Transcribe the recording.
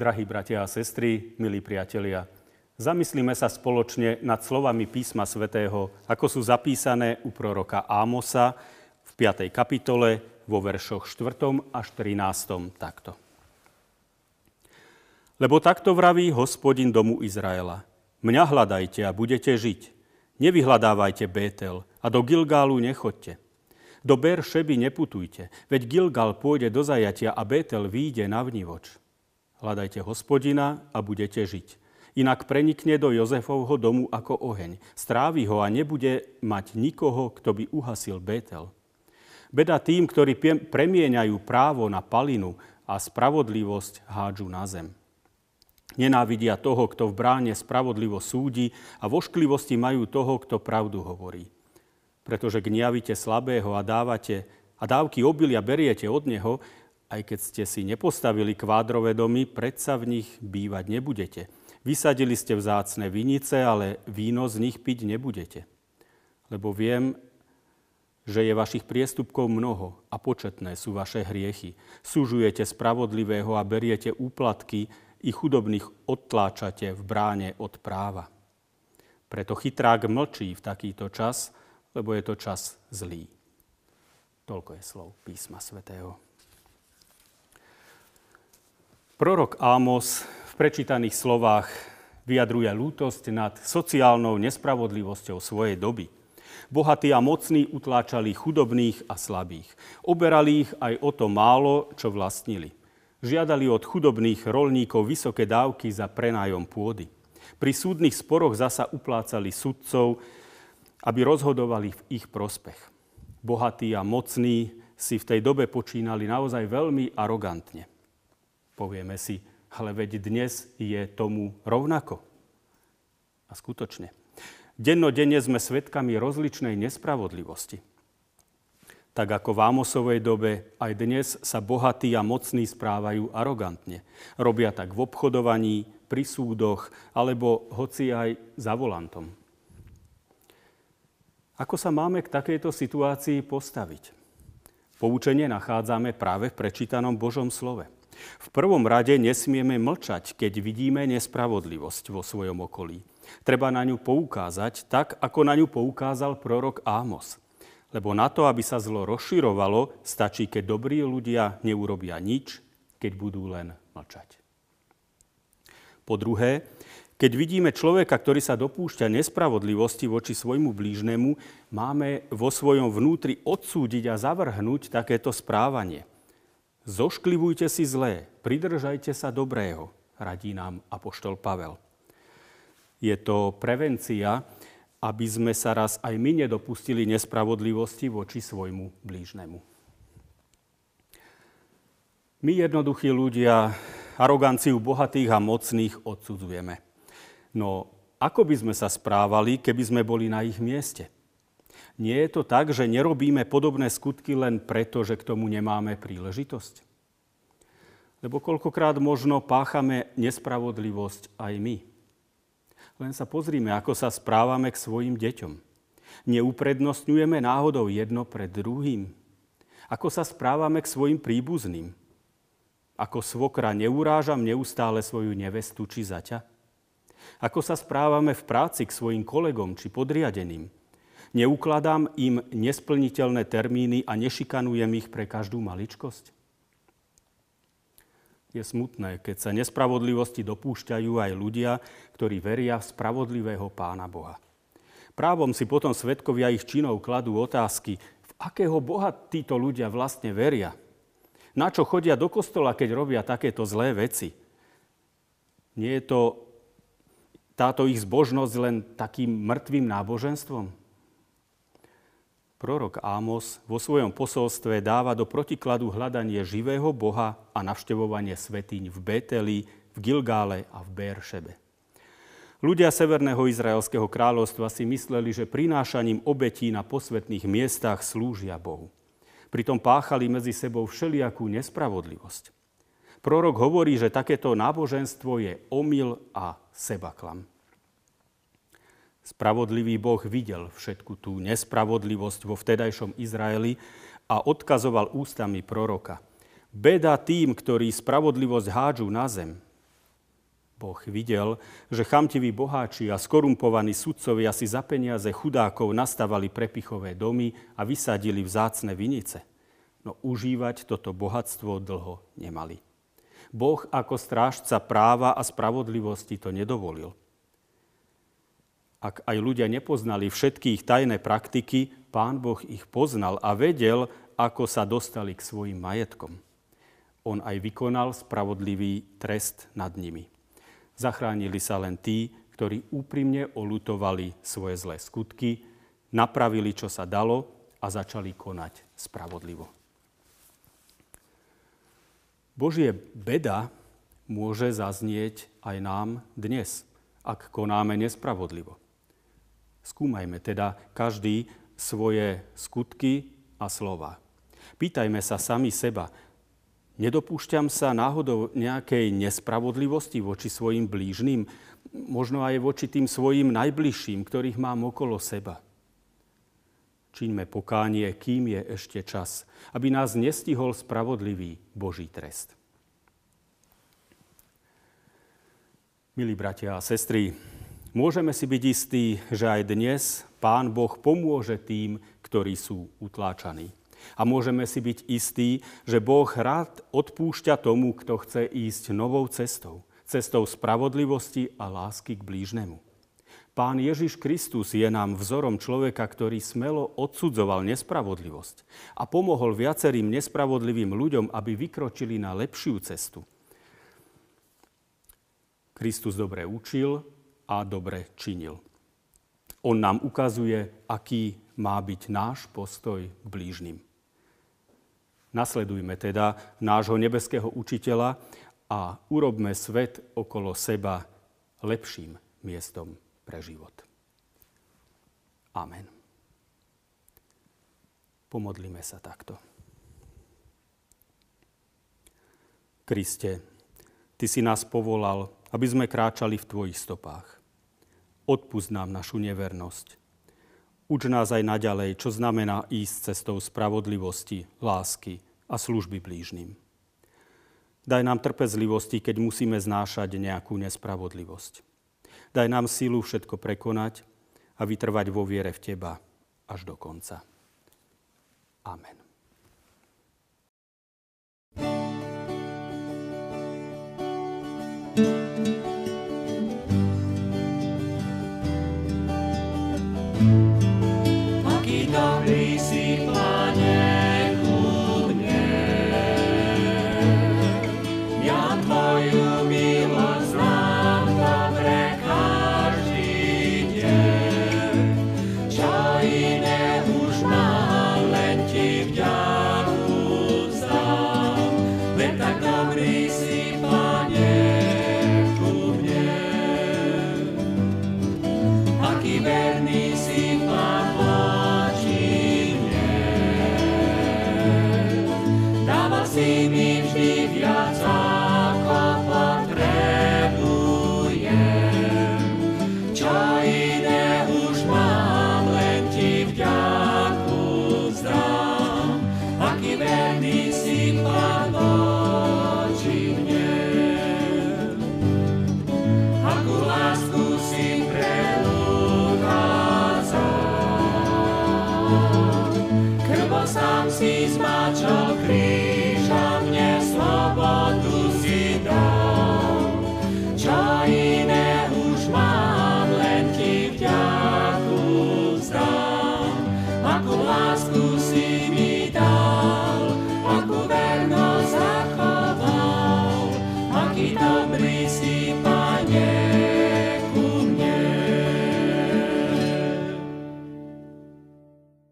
Drahí bratia a sestry, milí priatelia, zamyslíme sa spoločne nad slovami písma svätého, ako sú zapísané u proroka Ámosa v 5. kapitole vo veršoch 4. až 13. takto. Lebo takto vraví hospodin domu Izraela. Mňa hľadajte a budete žiť. Nevyhľadávajte Bétel a do Gilgálu nechoďte do Beršeby neputujte, veď Gilgal pôjde do zajatia a Betel výjde na vnívoč. Hľadajte hospodina a budete žiť. Inak prenikne do Jozefovho domu ako oheň. Strávi ho a nebude mať nikoho, kto by uhasil Betel. Beda tým, ktorí premieňajú právo na palinu a spravodlivosť hádžu na zem. Nenávidia toho, kto v bráne spravodlivo súdi a v ošklivosti majú toho, kto pravdu hovorí pretože gniavite slabého a dávate a dávky obilia beriete od neho, aj keď ste si nepostavili kvádrové domy, predsa v nich bývať nebudete. Vysadili ste vzácne vinice, ale víno z nich piť nebudete. Lebo viem, že je vašich priestupkov mnoho a početné sú vaše hriechy. Súžujete spravodlivého a beriete úplatky i chudobných odtláčate v bráne od práva. Preto chytrák mlčí v takýto čas, lebo je to čas zlý. Toľko je slov písma svätého. Prorok Ámos v prečítaných slovách vyjadruje lútosť nad sociálnou nespravodlivosťou svojej doby. Bohatí a mocní utláčali chudobných a slabých. Oberali ich aj o to málo, čo vlastnili. Žiadali od chudobných rolníkov vysoké dávky za prenájom pôdy. Pri súdnych sporoch zasa uplácali sudcov, aby rozhodovali v ich prospech. Bohatí a mocní si v tej dobe počínali naozaj veľmi arogantne. Povieme si, ale veď dnes je tomu rovnako. A skutočne. Dennodenne sme svedkami rozličnej nespravodlivosti. Tak ako v Ámosovej dobe, aj dnes sa bohatí a mocní správajú arogantne. Robia tak v obchodovaní, pri súdoch, alebo hoci aj za volantom. Ako sa máme k takejto situácii postaviť? Poučenie nachádzame práve v prečítanom Božom slove. V prvom rade nesmieme mlčať, keď vidíme nespravodlivosť vo svojom okolí. Treba na ňu poukázať tak, ako na ňu poukázal prorok Ámos. Lebo na to, aby sa zlo rozširovalo, stačí, keď dobrí ľudia neurobia nič, keď budú len mlčať. Po druhé, keď vidíme človeka, ktorý sa dopúšťa nespravodlivosti voči svojmu blížnemu, máme vo svojom vnútri odsúdiť a zavrhnúť takéto správanie. Zošklivujte si zlé, pridržajte sa dobrého, radí nám apoštol Pavel. Je to prevencia, aby sme sa raz aj my nedopustili nespravodlivosti voči svojmu blížnemu. My jednoduchí ľudia aroganciu bohatých a mocných odsudzujeme. No ako by sme sa správali, keby sme boli na ich mieste? Nie je to tak, že nerobíme podobné skutky len preto, že k tomu nemáme príležitosť? Lebo koľkokrát možno páchame nespravodlivosť aj my. Len sa pozrime, ako sa správame k svojim deťom. Neuprednostňujeme náhodou jedno pred druhým. Ako sa správame k svojim príbuzným. Ako svokra neurážam neustále svoju nevestu či zaťa. Ako sa správame v práci k svojim kolegom či podriadeným? Neukladám im nesplniteľné termíny a nešikanujem ich pre každú maličkosť? Je smutné, keď sa nespravodlivosti dopúšťajú aj ľudia, ktorí veria v spravodlivého Pána Boha. Právom si potom svetkovia ich činov kladú otázky, v akého Boha títo ľudia vlastne veria. Na čo chodia do kostola, keď robia takéto zlé veci? Nie je to táto ich zbožnosť len takým mŕtvým náboženstvom? Prorok Ámos vo svojom posolstve dáva do protikladu hľadanie živého Boha a navštevovanie svetýň v Beteli, v Gilgále a v Béršebe. Ľudia Severného Izraelského kráľovstva si mysleli, že prinášaním obetí na posvetných miestach slúžia Bohu. Pritom páchali medzi sebou všelijakú nespravodlivosť. Prorok hovorí, že takéto náboženstvo je omyl a sebaklam. Spravodlivý Boh videl všetku tú nespravodlivosť vo vtedajšom Izraeli a odkazoval ústami proroka. Beda tým, ktorí spravodlivosť hádžu na zem, Boh videl, že chamtiví boháči a skorumpovaní sudcovia si za peniaze chudákov nastavali prepichové domy a vysadili vzácne vinice. No užívať toto bohatstvo dlho nemali. Boh ako strážca práva a spravodlivosti to nedovolil. Ak aj ľudia nepoznali všetky ich tajné praktiky, pán Boh ich poznal a vedel, ako sa dostali k svojim majetkom. On aj vykonal spravodlivý trest nad nimi. Zachránili sa len tí, ktorí úprimne olutovali svoje zlé skutky, napravili, čo sa dalo a začali konať spravodlivo. Božie beda môže zaznieť aj nám dnes, ak konáme nespravodlivo. Skúmajme teda každý svoje skutky a slova. Pýtajme sa sami seba, Nedopúšťam sa náhodou nejakej nespravodlivosti voči svojim blížnym, možno aj voči tým svojim najbližším, ktorých mám okolo seba. Čiňme pokánie, kým je ešte čas, aby nás nestihol spravodlivý Boží trest. Milí bratia a sestry, môžeme si byť istí, že aj dnes Pán Boh pomôže tým, ktorí sú utláčaní. A môžeme si byť istí, že Boh rád odpúšťa tomu, kto chce ísť novou cestou. Cestou spravodlivosti a lásky k blížnemu. Pán Ježiš Kristus je nám vzorom človeka, ktorý smelo odsudzoval nespravodlivosť a pomohol viacerým nespravodlivým ľuďom, aby vykročili na lepšiu cestu. Kristus dobre učil a dobre činil. On nám ukazuje, aký má byť náš postoj k blížnym. Nasledujme teda nášho nebeského učiteľa a urobme svet okolo seba lepším miestom pre život. Amen. Pomodlíme sa takto. Kriste, Ty si nás povolal, aby sme kráčali v Tvojich stopách. Odpust nám našu nevernosť Uč nás aj naďalej, čo znamená ísť cestou spravodlivosti, lásky a služby blížnym. Daj nám trpezlivosti, keď musíme znášať nejakú nespravodlivosť. Daj nám sílu všetko prekonať a vytrvať vo viere v Teba až do konca. Amen. Si zmačal kríž a